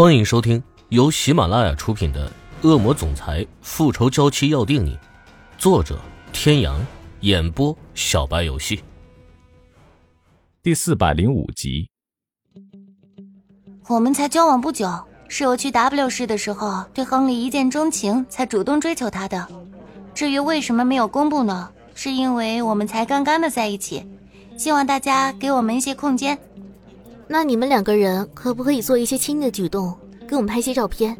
欢迎收听由喜马拉雅出品的《恶魔总裁复仇娇妻要定你》，作者：天阳，演播：小白游戏。第四百零五集。我们才交往不久，是我去 W 市的时候对亨利一见钟情，才主动追求他的。至于为什么没有公布呢？是因为我们才刚刚的在一起，希望大家给我们一些空间。那你们两个人可不可以做一些亲密的举动，给我们拍些照片？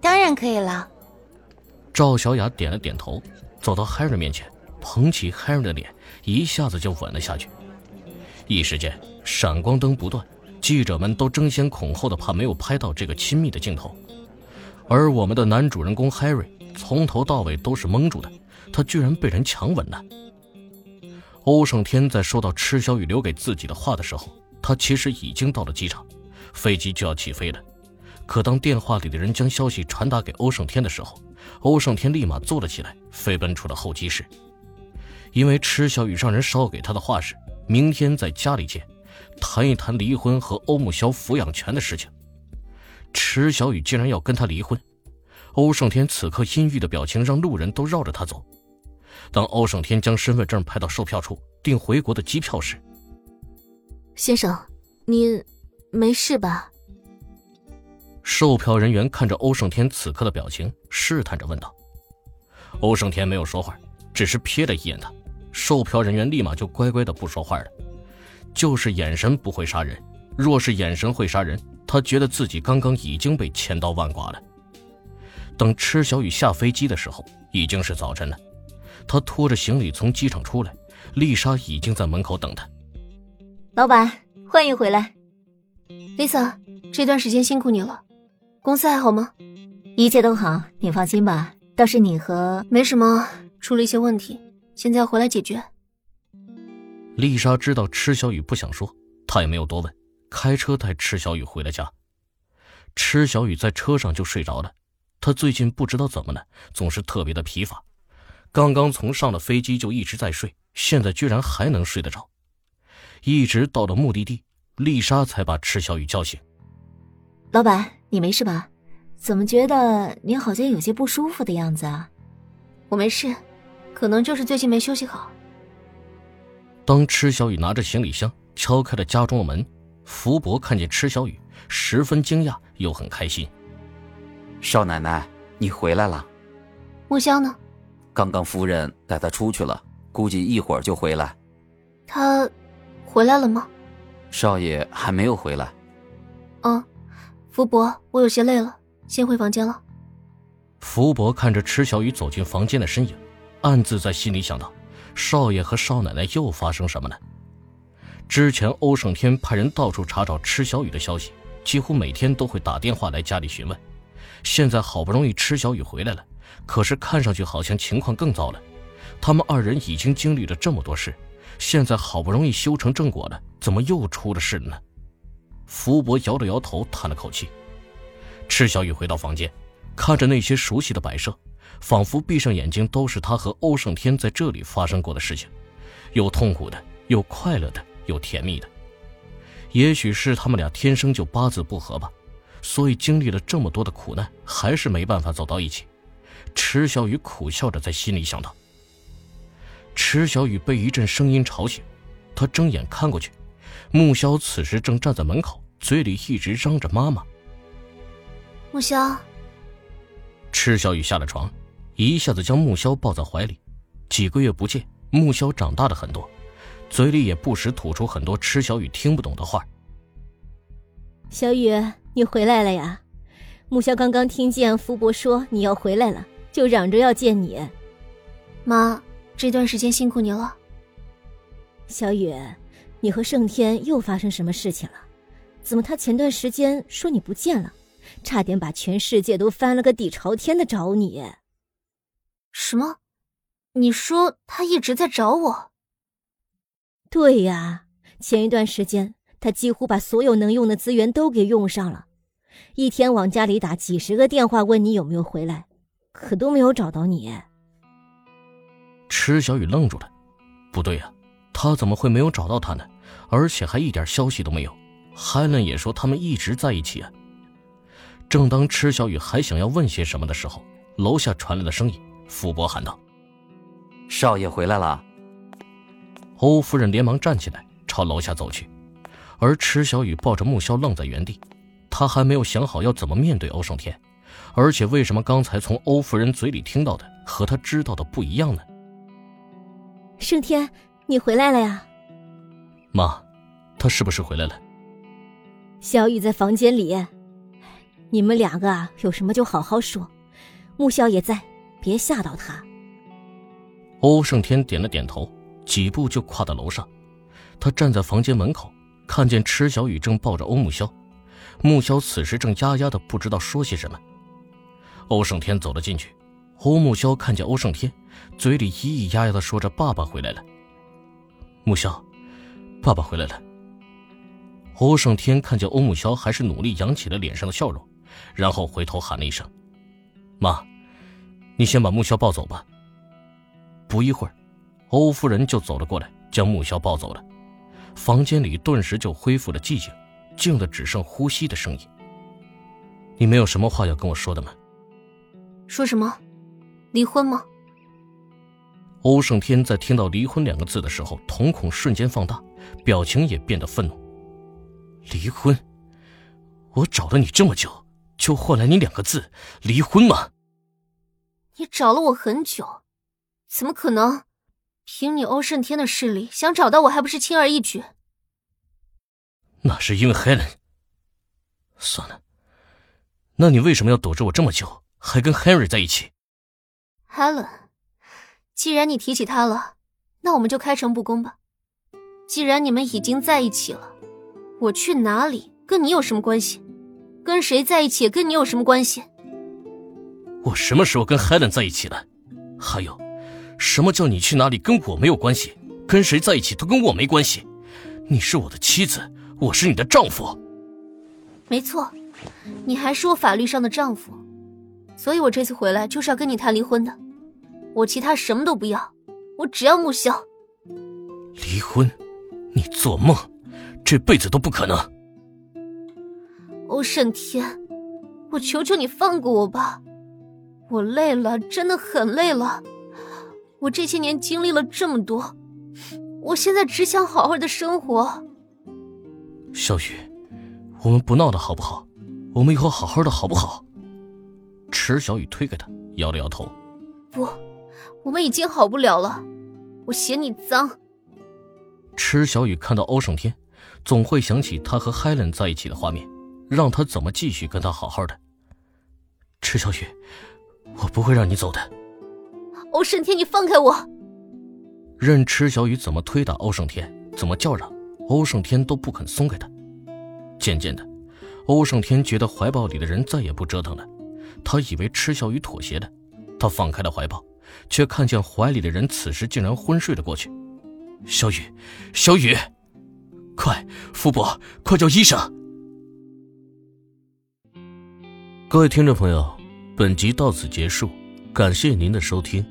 当然可以了。赵小雅点了点头，走到 Harry 面前，捧起 Harry 的脸，一下子就吻了下去。一时间，闪光灯不断，记者们都争先恐后的怕没有拍到这个亲密的镜头。而我们的男主人公 Harry 从头到尾都是蒙住的，他居然被人强吻了。欧胜天在收到池小雨留给自己的话的时候。他其实已经到了机场，飞机就要起飞了。可当电话里的人将消息传达给欧胜天的时候，欧胜天立马坐了起来，飞奔出了候机室。因为池小雨让人捎给他的话是明天在家里见，谈一谈离婚和欧木萧抚养权的事情。池小雨竟然要跟他离婚，欧胜天此刻阴郁的表情让路人都绕着他走。当欧胜天将身份证拍到售票处订回国的机票时，先生，您没事吧？售票人员看着欧胜天此刻的表情，试探着问道。欧胜天没有说话，只是瞥了一眼他。售票人员立马就乖乖的不说话了。就是眼神不会杀人，若是眼神会杀人，他觉得自己刚刚已经被千刀万剐了。等池小雨下飞机的时候，已经是早晨了。他拖着行李从机场出来，丽莎已经在门口等他。老板，欢迎回来，Lisa。这段时间辛苦你了，公司还好吗？一切都好，你放心吧。倒是你和没什么，出了一些问题，现在要回来解决。丽莎知道池小雨不想说，她也没有多问，开车带池小雨回了家。池小雨在车上就睡着了，她最近不知道怎么了，总是特别的疲乏。刚刚从上了飞机就一直在睡，现在居然还能睡得着。一直到了目的地，丽莎才把池小雨叫醒。老板，你没事吧？怎么觉得你好像有些不舒服的样子啊？我没事，可能就是最近没休息好。当池小雨拿着行李箱敲开了家中的门，福伯看见池小雨，十分惊讶又很开心。少奶奶，你回来了。木香呢？刚刚夫人带她出去了，估计一会儿就回来。他。回来了吗？少爷还没有回来。嗯，福伯，我有些累了，先回房间了。福伯看着池小雨走进房间的身影，暗自在心里想到：少爷和少奶奶又发生什么了？之前欧胜天派人到处查找池小雨的消息，几乎每天都会打电话来家里询问。现在好不容易池小雨回来了，可是看上去好像情况更糟了。他们二人已经经历了这么多事。现在好不容易修成正果了，怎么又出了事呢？福伯摇了摇头，叹了口气。赤小雨回到房间，看着那些熟悉的摆设，仿佛闭上眼睛都是他和欧胜天在这里发生过的事情，有痛苦的，有快乐的，有甜蜜的。也许是他们俩天生就八字不合吧，所以经历了这么多的苦难，还是没办法走到一起。池小雨苦笑着在心里想到。池小雨被一阵声音吵醒，她睁眼看过去，穆萧此时正站在门口，嘴里一直嚷着“妈妈”。穆萧。池小雨下了床，一下子将穆萧抱在怀里。几个月不见，穆萧长大了很多，嘴里也不时吐出很多池小雨听不懂的话。小雨，你回来了呀？穆萧刚刚听见福伯说你要回来了，就嚷着要见你。妈。这段时间辛苦你了，小雨，你和盛天又发生什么事情了？怎么他前段时间说你不见了，差点把全世界都翻了个底朝天的找你？什么？你说他一直在找我？对呀，前一段时间他几乎把所有能用的资源都给用上了，一天往家里打几十个电话问你有没有回来，可都没有找到你。池小雨愣住了，不对呀，他怎么会没有找到他呢？而且还一点消息都没有。海伦也说他们一直在一起啊。正当池小雨还想要问些什么的时候，楼下传来了声音。傅伯喊道：“少爷回来了。”欧夫人连忙站起来，朝楼下走去，而池小雨抱着木萧愣在原地。他还没有想好要怎么面对欧胜天，而且为什么刚才从欧夫人嘴里听到的和他知道的不一样呢？胜天，你回来了呀？妈，他是不是回来了？小雨在房间里。你们两个啊，有什么就好好说。木萧也在，别吓到他。欧胜天点了点头，几步就跨到楼上。他站在房间门口，看见池小雨正抱着欧木萧，木萧此时正丫丫的不知道说些什么。欧胜天走了进去，欧木萧看见欧胜天，嘴里咿咿呀呀的说着：“爸爸回来了。”木萧，爸爸回来了。欧胜天看见欧木萧，还是努力扬起了脸上的笑容。然后回头喊了一声：“妈，你先把木萧抱走吧。”不一会儿，欧夫人就走了过来，将木萧抱走了。房间里顿时就恢复了寂静，静的只剩呼吸的声音。你没有什么话要跟我说的吗？说什么？离婚吗？欧胜天在听到“离婚”两个字的时候，瞳孔瞬间放大，表情也变得愤怒。离婚？我找了你这么久。就换来你两个字，离婚吗？你找了我很久，怎么可能？凭你欧胜天的势力，想找到我还不是轻而易举？那是因为 Helen。算了，那你为什么要躲着我这么久，还跟 Henry 在一起？Helen，既然你提起他了，那我们就开诚布公吧。既然你们已经在一起了，我去哪里跟你有什么关系？跟谁在一起跟你有什么关系？我什么时候跟 Helen 在一起了？还有，什么叫你去哪里跟我没有关系？跟谁在一起都跟我没关系。你是我的妻子，我是你的丈夫。没错，你还是我法律上的丈夫，所以我这次回来就是要跟你谈离婚的。我其他什么都不要，我只要木萧。离婚？你做梦，这辈子都不可能。欧胜天，我求求你放过我吧，我累了，真的很累了。我这些年经历了这么多，我现在只想好好的生活。小雨，我们不闹了好不好？我们以后好好的好不好？池小雨推开他，摇了摇头。不，我们已经好不了了。我嫌你脏。池小雨看到欧胜天，总会想起他和 Helen 在一起的画面。让他怎么继续跟他好好的？池小雨，我不会让你走的。欧胜天，你放开我！任池小雨怎么推打欧胜天，怎么叫嚷，欧胜天都不肯松开他。渐渐的，欧胜天觉得怀抱里的人再也不折腾了。他以为池小雨妥协了，他放开了怀抱，却看见怀里的人此时竟然昏睡了过去。小雨，小雨，快，福伯，快叫医生！各位听众朋友，本集到此结束，感谢您的收听。